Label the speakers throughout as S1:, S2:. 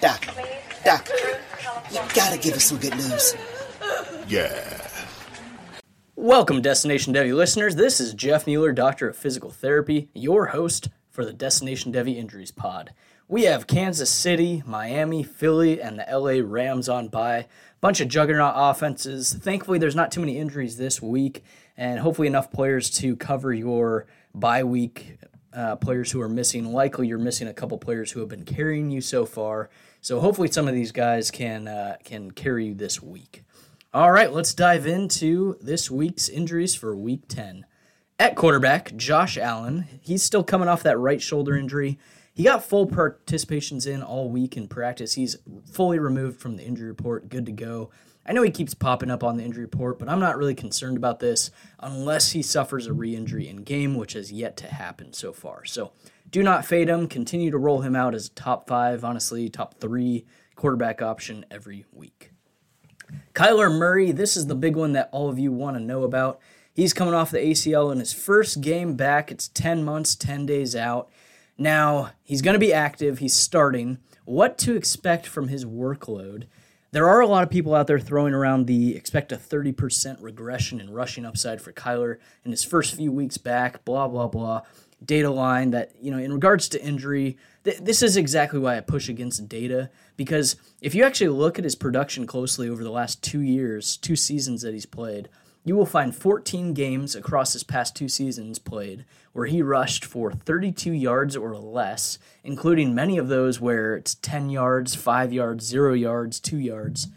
S1: Doc, Doc, you gotta give us some good news.
S2: Yeah.
S3: Welcome, Destination Devy listeners. This is Jeff Mueller, Doctor of Physical Therapy, your host for the Destination Devy Injuries Pod. We have Kansas City, Miami, Philly, and the LA Rams on by. Bunch of juggernaut offenses. Thankfully, there's not too many injuries this week, and hopefully enough players to cover your bye week uh, players who are missing. Likely, you're missing a couple players who have been carrying you so far. So hopefully, some of these guys can uh, can carry you this week. All right, let's dive into this week's injuries for Week 10. At quarterback, Josh Allen. He's still coming off that right shoulder injury. He got full participations in all week in practice. He's fully removed from the injury report, good to go. I know he keeps popping up on the injury report, but I'm not really concerned about this unless he suffers a re injury in game, which has yet to happen so far. So do not fade him. Continue to roll him out as a top five, honestly, top three quarterback option every week. Kyler Murray, this is the big one that all of you want to know about. He's coming off the ACL in his first game back. It's 10 months, 10 days out. Now, he's going to be active. He's starting. What to expect from his workload? There are a lot of people out there throwing around the expect a 30% regression in rushing upside for Kyler in his first few weeks back, blah, blah, blah. Data line that, you know, in regards to injury, th- this is exactly why I push against data because if you actually look at his production closely over the last two years, two seasons that he's played, you will find 14 games across his past two seasons played where he rushed for 32 yards or less, including many of those where it's 10 yards, 5 yards, 0 yards, 2 yards.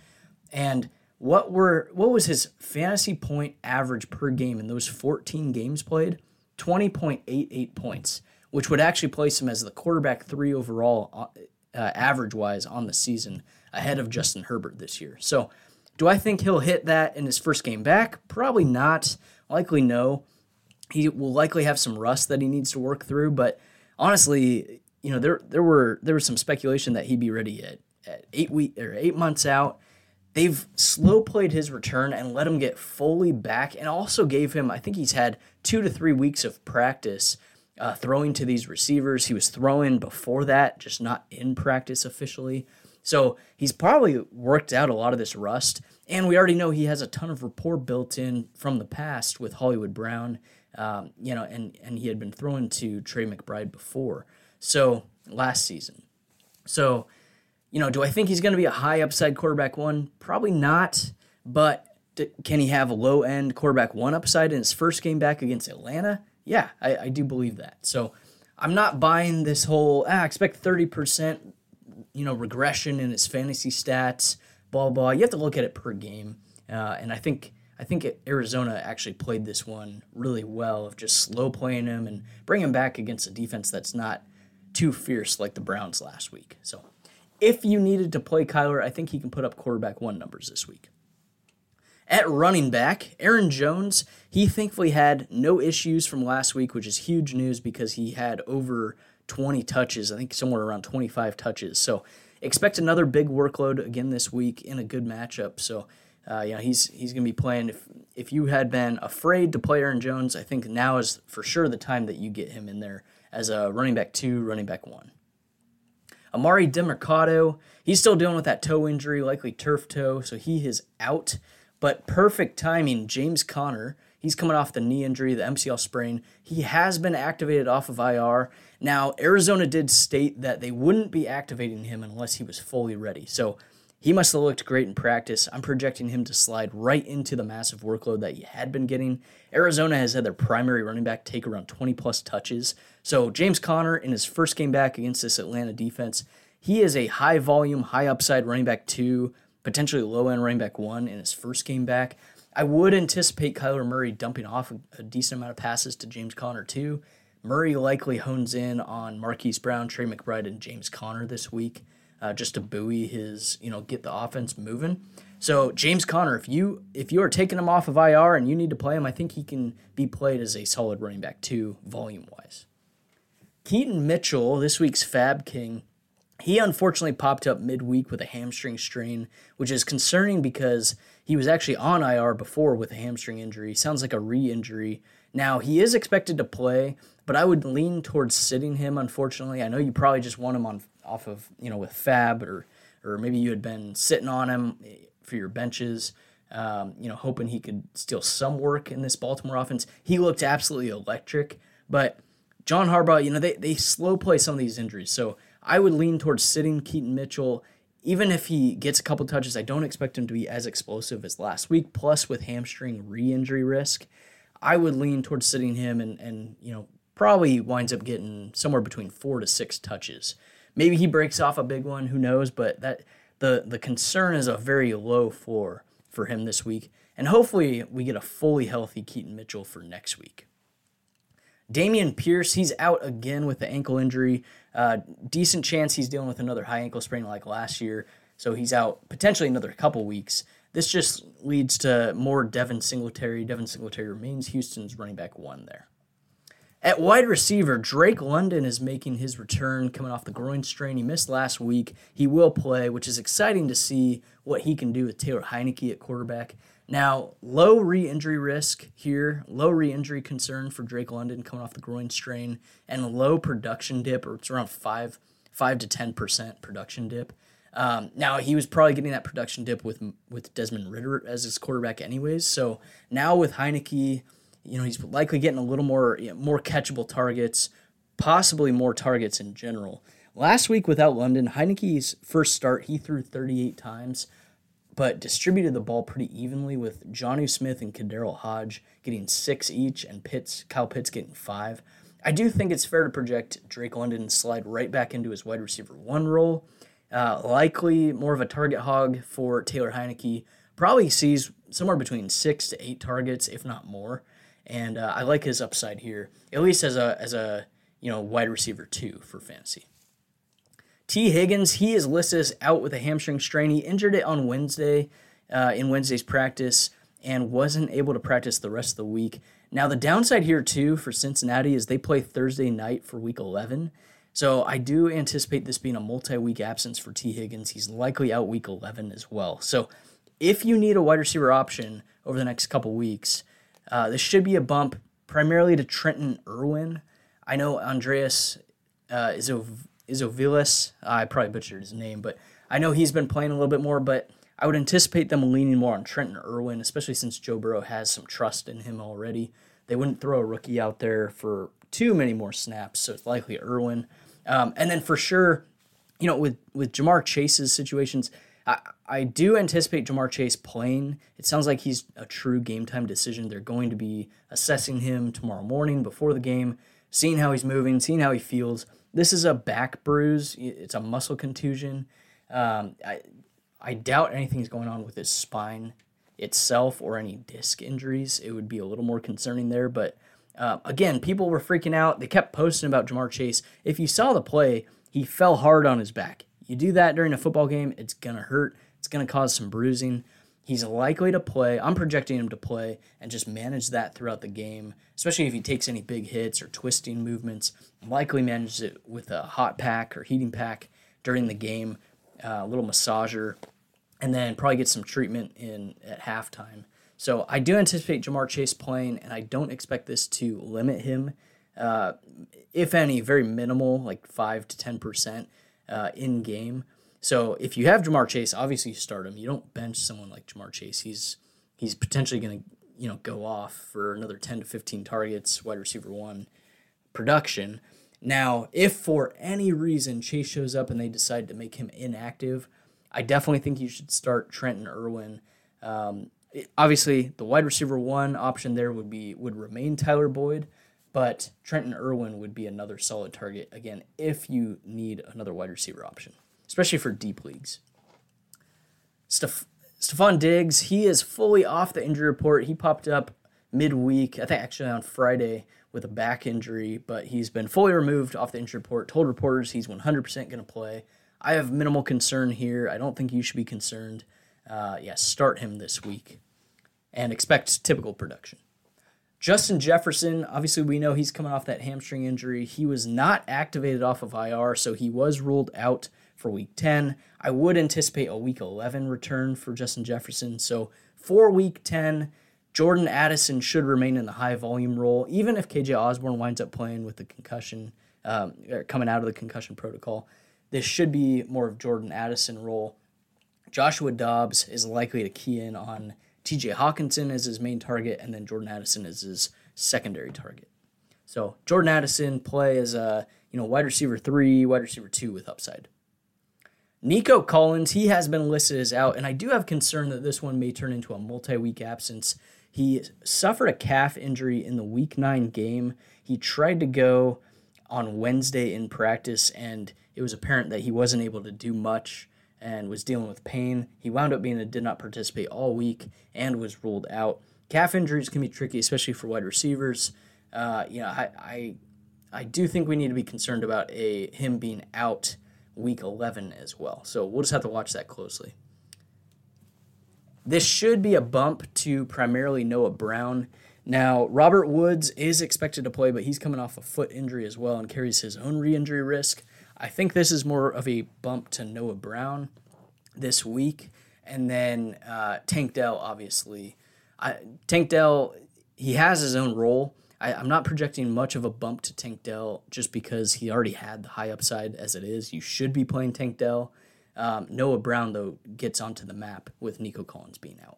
S3: And what were what was his fantasy point average per game in those 14 games played? 20.88 points, which would actually place him as the quarterback 3 overall uh, average wise on the season ahead of Justin Herbert this year. So, do I think he'll hit that in his first game back? Probably not. Likely no. He will likely have some rust that he needs to work through, but honestly, you know, there there were there was some speculation that he'd be ready at, at eight week or eight months out. They've slow played his return and let him get fully back, and also gave him. I think he's had two to three weeks of practice uh, throwing to these receivers. He was throwing before that, just not in practice officially. So he's probably worked out a lot of this rust. And we already know he has a ton of rapport built in from the past with Hollywood Brown, um, you know, and, and he had been thrown to Trey McBride before. So last season. So, you know, do I think he's going to be a high upside quarterback one? Probably not. But can he have a low end quarterback one upside in his first game back against Atlanta? Yeah, I, I do believe that. So I'm not buying this whole, ah, expect 30%, you know, regression in his fantasy stats, blah, blah. You have to look at it per game. Uh, and I think I think Arizona actually played this one really well of just slow playing him and bring him back against a defense that's not too fierce like the Browns last week. So if you needed to play Kyler, I think he can put up quarterback one numbers this week. At running back, Aaron Jones, he thankfully had no issues from last week, which is huge news because he had over 20 touches, I think somewhere around 25 touches. So expect another big workload again this week in a good matchup. So uh, he's he's going to be playing. If if you had been afraid to play Aaron Jones, I think now is for sure the time that you get him in there as a running back two, running back one. Emari Demercado, he's still dealing with that toe injury, likely turf toe, so he is out. But perfect timing, James Conner. He's coming off the knee injury, the MCL sprain. He has been activated off of IR. Now, Arizona did state that they wouldn't be activating him unless he was fully ready. So he must have looked great in practice. I'm projecting him to slide right into the massive workload that he had been getting. Arizona has had their primary running back take around 20 plus touches. So James Conner, in his first game back against this Atlanta defense, he is a high volume, high upside running back two, potentially low end running back one in his first game back. I would anticipate Kyler Murray dumping off a decent amount of passes to James Conner too. Murray likely hones in on Marquise Brown, Trey McBride, and James Conner this week uh, just to buoy his, you know, get the offense moving. So James Conner, if you if you are taking him off of IR and you need to play him, I think he can be played as a solid running back too, volume wise. Keaton Mitchell, this week's FAAB King, he unfortunately popped up midweek with a hamstring strain, which is concerning because he was actually on IR before with a hamstring injury. Sounds like a re-injury. Now he is expected to play, but I would lean towards sitting him. Unfortunately, I know you probably just want him on off of you know with FAAB or or maybe you had been sitting on him for your benches. Um, you know, hoping he could steal some work in this Baltimore offense. He looked absolutely electric, but John Harbaugh, you know, they, they slow play some of these injuries. So I would lean towards sitting Keaton Mitchell. Even if he gets a couple touches, I don't expect him to be as explosive as last week. Plus, with hamstring re injury risk, I would lean towards sitting him and, and, you know, probably winds up getting somewhere between four to six touches. Maybe he breaks off a big one, who knows? But that the the concern is a very low floor for him this week, and hopefully we get a fully healthy Keaton Mitchell for next week. Dameon Pierce, he's out again with the ankle injury. Uh, decent chance he's dealing with another high ankle sprain like last year, so he's out potentially another couple weeks. This just leads to more Devin Singletary. Devin Singletary remains Houston's running back one there. At wide receiver, Drake London is making his return coming off the groin strain. He missed last week. He will play, which is exciting to see what he can do with Taylor Heinicke at quarterback. Now, low re injury risk here, low re injury concern for Drake London coming off the groin strain, and low production dip, or it's around 5, 5 to 10% production dip. Um, now, he was probably getting that production dip with, with Desmond Ridder as his quarterback, anyways. So now with Heinicke, you know, he's likely getting a little more you know, more catchable targets, possibly more targets in general. Last week without London, Heinicke's first start, he threw 38 times, but distributed the ball pretty evenly with Jonnu Smith and KhaDarel Hodge getting six each and Pitts, Kyle Pitts getting five. I do think it's fair to project Drake London slide right back into his wide receiver one role. Uh, likely more of a target hog for Taylor Heinicke. Probably sees somewhere between six to eight targets, if not more and uh, I like his upside here, at least as a as a you know wide receiver two for fantasy. Tee Higgins, he is listed as out with a hamstring strain. He injured it on Wednesday uh, in Wednesday's practice and wasn't able to practice the rest of the week. Now the downside here too for Cincinnati is they play Thursday night for Week 11. So I do anticipate this being a multi-week absence for Tee Higgins. He's likely out Week 11 as well. So if you need a wide receiver option over the next couple weeks, uh, this should be a bump primarily to Trenton Irwin. I know Andreas uh, Izov-. I probably butchered his name, but I know he's been playing a little bit more. But I would anticipate them leaning more on Trenton Irwin, especially since Joe Burrow has some trust in him already. They wouldn't throw a rookie out there for too many more snaps, so it's likely Irwin. Um, and then for sure, you know, with with Ja'Marr Chase's situations, I, I do anticipate Ja'Marr Chase playing. It sounds like he's a true game time decision. They're going to be assessing him tomorrow morning before the game, seeing how he's moving, seeing how he feels. This is a back bruise. It's a muscle contusion. Um, I, I doubt anything's going on with his spine itself or any disc injuries. It would be a little more concerning there. But uh, again, people were freaking out. They kept posting about Ja'Marr Chase. If you saw the play, he fell hard on his back. You do that during a football game, it's going to hurt. It's going to cause some bruising. He's likely to play. I'm projecting him to play and just manage that throughout the game, especially if he takes any big hits or twisting movements. Likely manages it with a hot pack or heating pack during the game, uh, a little massager, and then probably get some treatment in at halftime. So I do anticipate Ja'Marr Chase playing, and I don't expect this to limit him. Uh, if any, very minimal, like five to ten percent uh, in game. So if you have Ja'Marr Chase, obviously you start him. You don't bench someone like Ja'Marr Chase. He's he's potentially going to you know, go off for another 10 to 15 targets, wide receiver one production. Now, if for any reason Chase shows up and they decide to make him inactive, I definitely think you should start Trenton Irwin. Um, obviously, the wide receiver one option there would be would remain Tyler Boyd, but Trenton Irwin would be another solid target again if you need another wide receiver option, especially for deep leagues. Steph- Stefon Diggs, he is fully off the injury report. He popped up midweek, I think actually on Friday with a back injury, but he's been fully removed off the injury report. Told reporters he's 100% going to play. I have minimal concern here. I don't think you should be concerned. Uh, yeah, start him this week and expect typical production. Justin Jefferson, obviously, we know he's coming off that hamstring injury. He was not activated off of IR, so he was ruled out for week 10. I would anticipate a week 11 return for Justin Jefferson. So for week 10, Jordan Addison should remain in the high volume role, even if KJ Osborn winds up playing with the concussion, um, coming out of the concussion protocol. This should be more of Jordan Addison role. Joshua Dobbs is likely to key in on TJ Hockenson as his main target, and then Jordan Addison as his secondary target. So Jordan Addison play as a you know wide receiver three, wide receiver two with upside. Nico Collins, he has been listed as out, and I do have concern that this one may turn into a multi-week absence. He suffered a calf injury in the week nine game. He tried to go on Wednesday in practice, and it was apparent that he wasn't able to do much and was dealing with pain. He wound up being did not participate all week and was ruled out. Calf injuries can be tricky, especially for wide receivers. Uh, you know, I, I I do think we need to be concerned about a him being out week 11 as well. So we'll just have to watch that closely. This should be a bump to primarily Noah Brown. Now, Robert Woods is expected to play, but he's coming off a foot injury as well and carries his own re injury risk. I think this is more of a bump to Noah Brown this week. And then uh, Tank Dell, obviously. I, Tank Dell, he has his own role. I, I'm not projecting much of a bump to Tank Dell just because he already had the high upside as it is. You should be playing Tank Dell. Um, Noah Brown, though, gets onto the map with Nico Collins being out.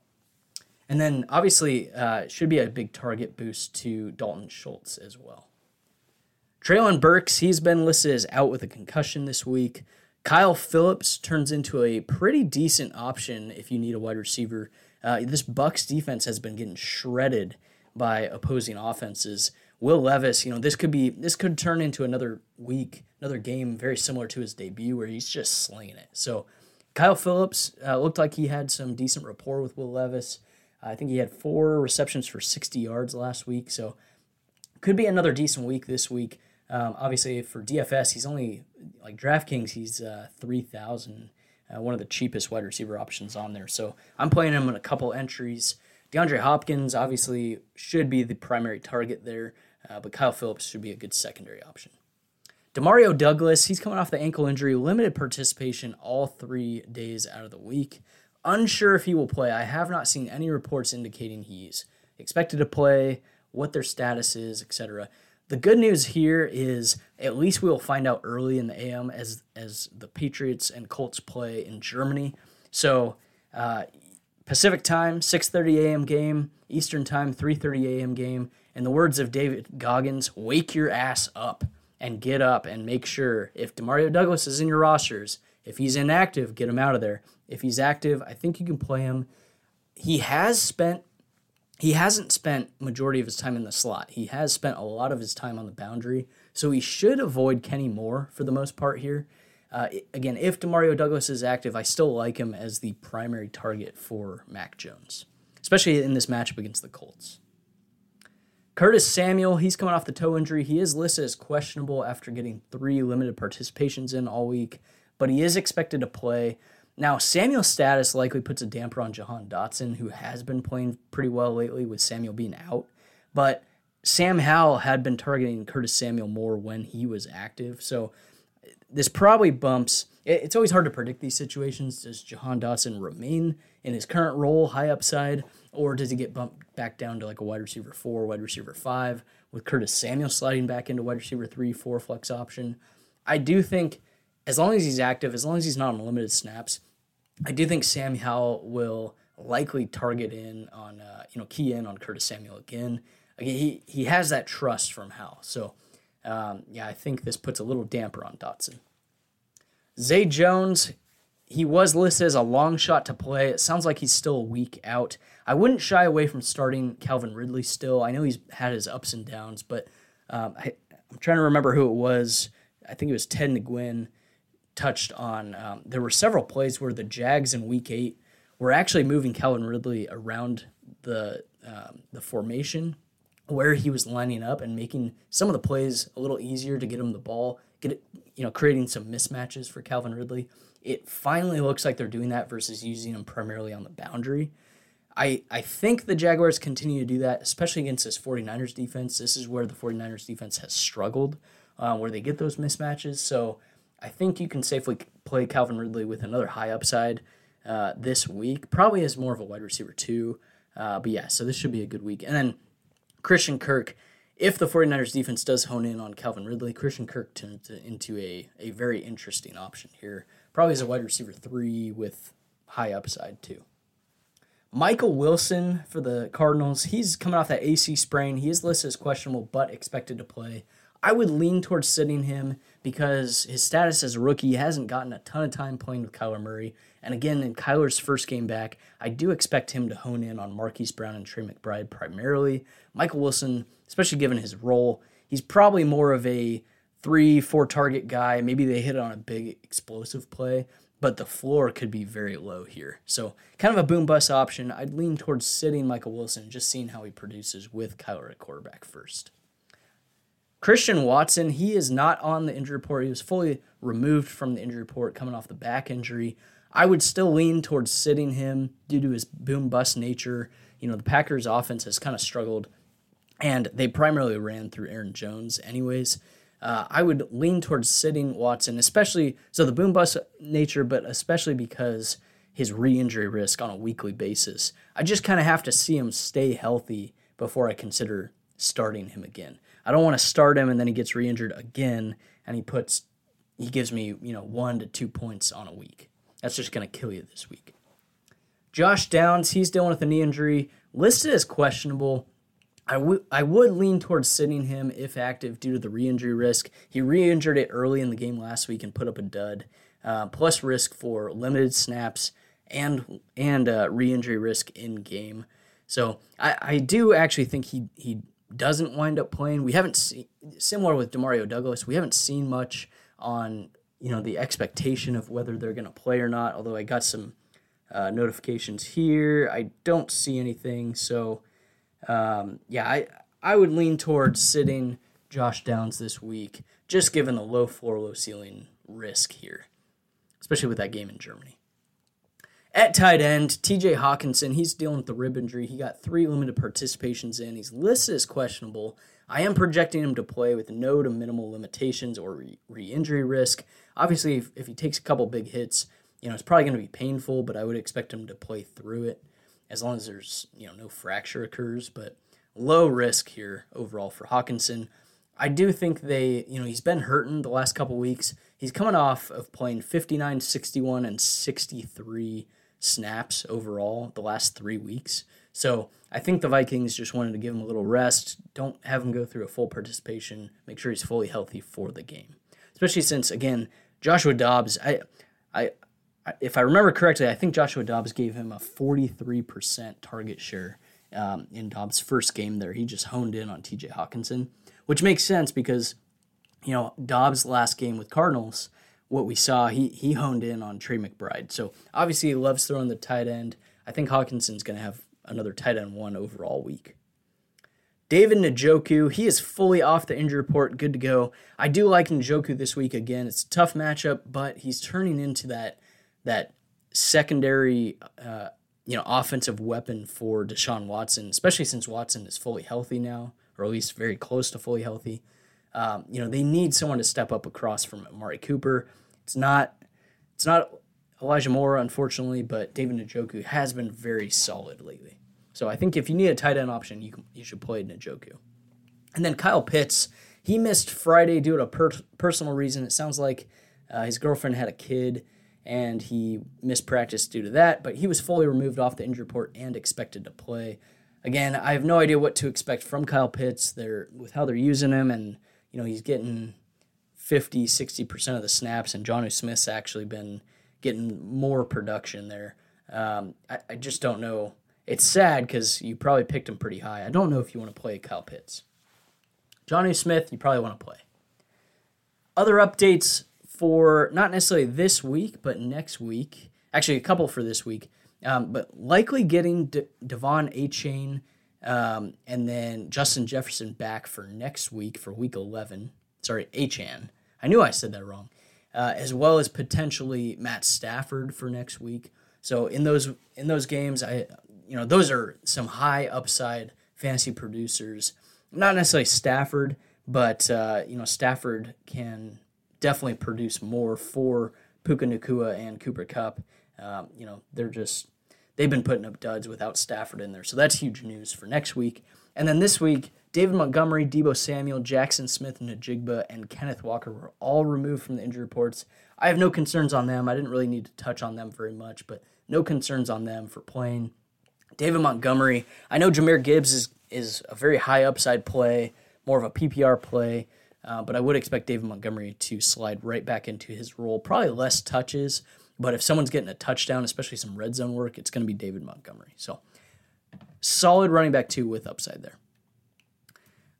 S3: And then obviously, uh, should be a big target boost to Dalton Schultz as well. Treylon Burks, he's been listed as out with a concussion this week. Kyle Phillips turns into a pretty decent option if you need a wide receiver. Uh, this Bucs defense has been getting shredded by opposing offenses. Will Levis, you know, this could be this could turn into another week, another game very similar to his debut where he's just slinging it. So Kyle Phillips uh, looked like he had some decent rapport with Will Levis. I think he had four receptions for 60 yards last week, so could be another decent week this week. Um, obviously, for DFS, he's only like DraftKings. He's uh, three thousand, uh, one of the cheapest wide receiver options on there. So I'm playing him in a couple entries. DeAndre Hopkins obviously should be the primary target there, uh, but Kyle Phillips should be a good secondary option. Demario Douglas, he's coming off the ankle injury, limited participation all three days out of the week. Unsure if he will play. I have not seen any reports indicating he's expected to play, what their status is, etc. The good news here is at least we will find out early in the AM as as the Patriots and Colts play in Germany. So uh, Pacific time, 6:30 a.m. game, Eastern time, 3:30 a.m. game. In the words of David Goggins, wake your ass up and get up and make sure if Demario Douglas is in your rosters, if he's inactive, get him out of there. If he's active, I think you can play him. He has spent he hasn't spent majority of his time in the slot. He has spent a lot of his time on the boundary, so he should avoid Kenny Moore for the most part here. Uh, again, if Demario Douglas is active, I still like him as the primary target for Mac Jones, especially in this matchup against the Colts. Curtis Samuel, he's coming off the toe injury. He is listed as questionable after getting three limited participations in all week, but he is expected to play. Now, Samuel's status likely puts a damper on Jahan Dotson, who has been playing pretty well lately with Samuel being out. But Sam Howell had been targeting Curtis Samuel more when he was active. So this probably bumps. It's always hard to predict these situations. Does Jahan Dotson remain in his current role, high upside, or does he get bumped back down to like a wide receiver four, wide receiver five, with Curtis Samuel sliding back into wide receiver three, four flex option? I do think as long as he's active, as long as he's not on limited snaps, I do think Sam Howell will likely target in on uh, you know key in on Curtis Samuel again. Again, he he has that trust from Howell. So um, yeah, I think this puts a little damper on Dotson. Zay Jones, he was listed as a long shot to play. It sounds like he's still a week out. I wouldn't shy away from starting Calvin Ridley still. I know he's had his ups and downs, but um, I, am trying to remember who it was. I think it was Ted Nguyen touched on. Um, there were several plays where the Jags in Week Eight were actually moving Calvin Ridley around the um, the formation where he was lining up and making some of the plays a little easier to get him the ball, get it, you know, creating some mismatches for Calvin Ridley. It finally looks like they're doing that versus using him primarily on the boundary. I, I think the Jaguars continue to do that, especially against this 49ers defense. This is where the 49ers defense has struggled, uh, where they get those mismatches. So I think you can safely play Calvin Ridley with another high upside uh, this week, probably as more of a wide receiver, too. Uh, but yeah, so this should be a good week. And then Christian Kirk, if the 49ers defense does hone in on Calvin Ridley, Christian Kirk turns into a, a very interesting option here. Probably as a wide receiver three with high upside, too. Michael Wilson for the Cardinals, he's coming off that AC sprain. He is listed as questionable, but expected to play. I would lean towards sitting him because his status as a rookie hasn't gotten a ton of time playing with Kyler Murray. And again, in Kyler's first game back, I do expect him to hone in on Marquise Brown and Trey McBride primarily. Michael Wilson, especially given his role, he's probably more of a three, four target guy. Maybe they hit on a big explosive play, but the floor could be very low here. So, kind of a boom bust option. I'd lean towards sitting Michael Wilson, just seeing how he produces with Kyler at quarterback first. Christian Watson, he is not on the injury report. He was fully removed from the injury report coming off the back injury. I would still lean towards sitting him due to his boom bust nature. You know, the Packers offense has kind of struggled, and they primarily ran through Aaron Jones, anyways. Uh, I would lean towards sitting Watson, especially so the boom bust nature, but especially because his re injury risk on a weekly basis. I just kind of have to see him stay healthy before I consider starting him again. I don't want to start him and then he gets re injured again and he puts, he gives me, you know, one to two points on a week. That's just going to kill you this week. Josh Downs, he's dealing with a knee injury, listed as questionable. I would I would lean towards sitting him if active due to the re-injury risk. He re-injured it early in the game last week and put up a dud, uh, plus risk for limited snaps and and uh, re-injury risk in game. So I, I do actually think he he doesn't wind up playing. We haven't seen similar with Demario Douglas. We haven't seen much on you know the expectation of whether they're going to play or not. Although I got some uh, notifications here, I don't see anything. So um, yeah, I I would lean towards sitting Josh Downs this week, just given the low floor, low ceiling risk here, especially with that game in Germany. At tight end, TJ Hockenson, he's dealing with the rib injury. He got three limited participations in. He's listed as questionable. I am projecting him to play with no to minimal limitations or re injury risk. Obviously, if, if he takes a couple big hits, you know, it's probably going to be painful, but I would expect him to play through it as long as there's, you know, no fracture occurs. But low risk here overall for Hockenson. I do think they, you know, he's been hurting the last couple weeks. He's coming off of playing 59, 61, and 63 snaps overall the last three weeks. So I think the Vikings just wanted to give him a little rest. Don't have him go through a full participation. Make sure he's fully healthy for the game. Especially since again, Joshua Dobbs, I I if I remember correctly, I think Joshua Dobbs gave him a 43% target share um, in Dobbs' first game there. He just honed in on TJ Hockenson, which makes sense because, you know, Dobbs' last game with Cardinals, what we saw, he he honed in on Trey McBride. So obviously he loves throwing the tight end. I think Hockenson's going to have another tight end one overall week. David Njoku, he is fully off the injury report, good to go. I do like Njoku this week again. It's a tough matchup, but he's turning into that that secondary, uh, you know, offensive weapon for Deshaun Watson, especially since Watson is fully healthy now, or at least very close to fully healthy. Um, you know, they need someone to step up across from Amari Cooper. It's not it's not Elijah Moore, unfortunately, but David Njoku has been very solid lately. So I think if you need a tight end option, you can, you should play Njoku. And then Kyle Pitts, he missed Friday due to a per- personal reason. It sounds like uh, his girlfriend had a kid, and he missed practice due to that, but he was fully removed off the injury report and expected to play. Again, I have no idea what to expect from Kyle Pitts. They're with how they're using him, and you know he's getting 50, 60 percent of the snaps, and Jonnu Smith's actually been getting more production there. Um, I, I just don't know. It's sad because you probably picked him pretty high. I don't know if you want to play Kyle Pitts. Jonnu Smith, you probably want to play. Other updates for not necessarily this week, but next week. Actually, a couple for this week. Um, but likely getting De- De'Von Achane um, and then Justin Jefferson back for next week for week 11. Sorry, Achane. I knew I said that wrong. Uh, as well as potentially Matt Stafford for next week. So in those in those games, I you know those are some high upside fantasy producers. Not necessarily Stafford, but uh, you know Stafford can definitely produce more for Puka Nacua and Cooper Kupp. Um, you know, they're just they've been putting up duds without Stafford in there, so that's huge news for next week. And then this week, David Montgomery, Deebo Samuel, Jackson Smith-Njigba, and Kenneth Walker were all removed from the injury reports. I have no concerns on them. I didn't really need to touch on them very much, but no concerns on them for playing. David Montgomery, I know Jahmyr Gibbs is is a very high upside play, more of a PPR play. Uh, but I would expect David Montgomery to slide right back into his role. Probably less touches, but if someone's getting a touchdown, especially some red zone work, it's going to be David Montgomery. So solid running back two with upside there.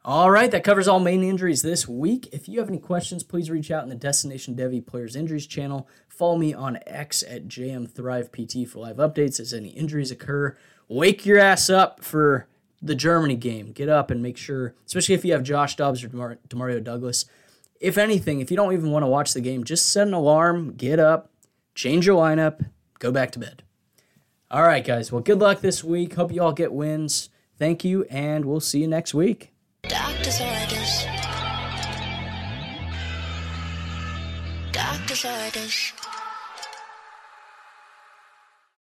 S3: All right, that covers all main injuries this week. If you have any questions, please reach out in the Destination Devy Players Injuries channel. Follow me on X at JM Thrive PT for live updates as any injuries occur. Wake your ass up for the Germany game. Get up and make sure, especially if you have Josh Dobbs or Demar- Demario Douglas. If anything, if you don't even want to watch the game, just set an alarm, get up, change your lineup, go back to bed. All right, guys. Well, good luck this week. Hope you all get wins. Thank you, and we'll see you next week. Doctor's orders. Doctor's orders.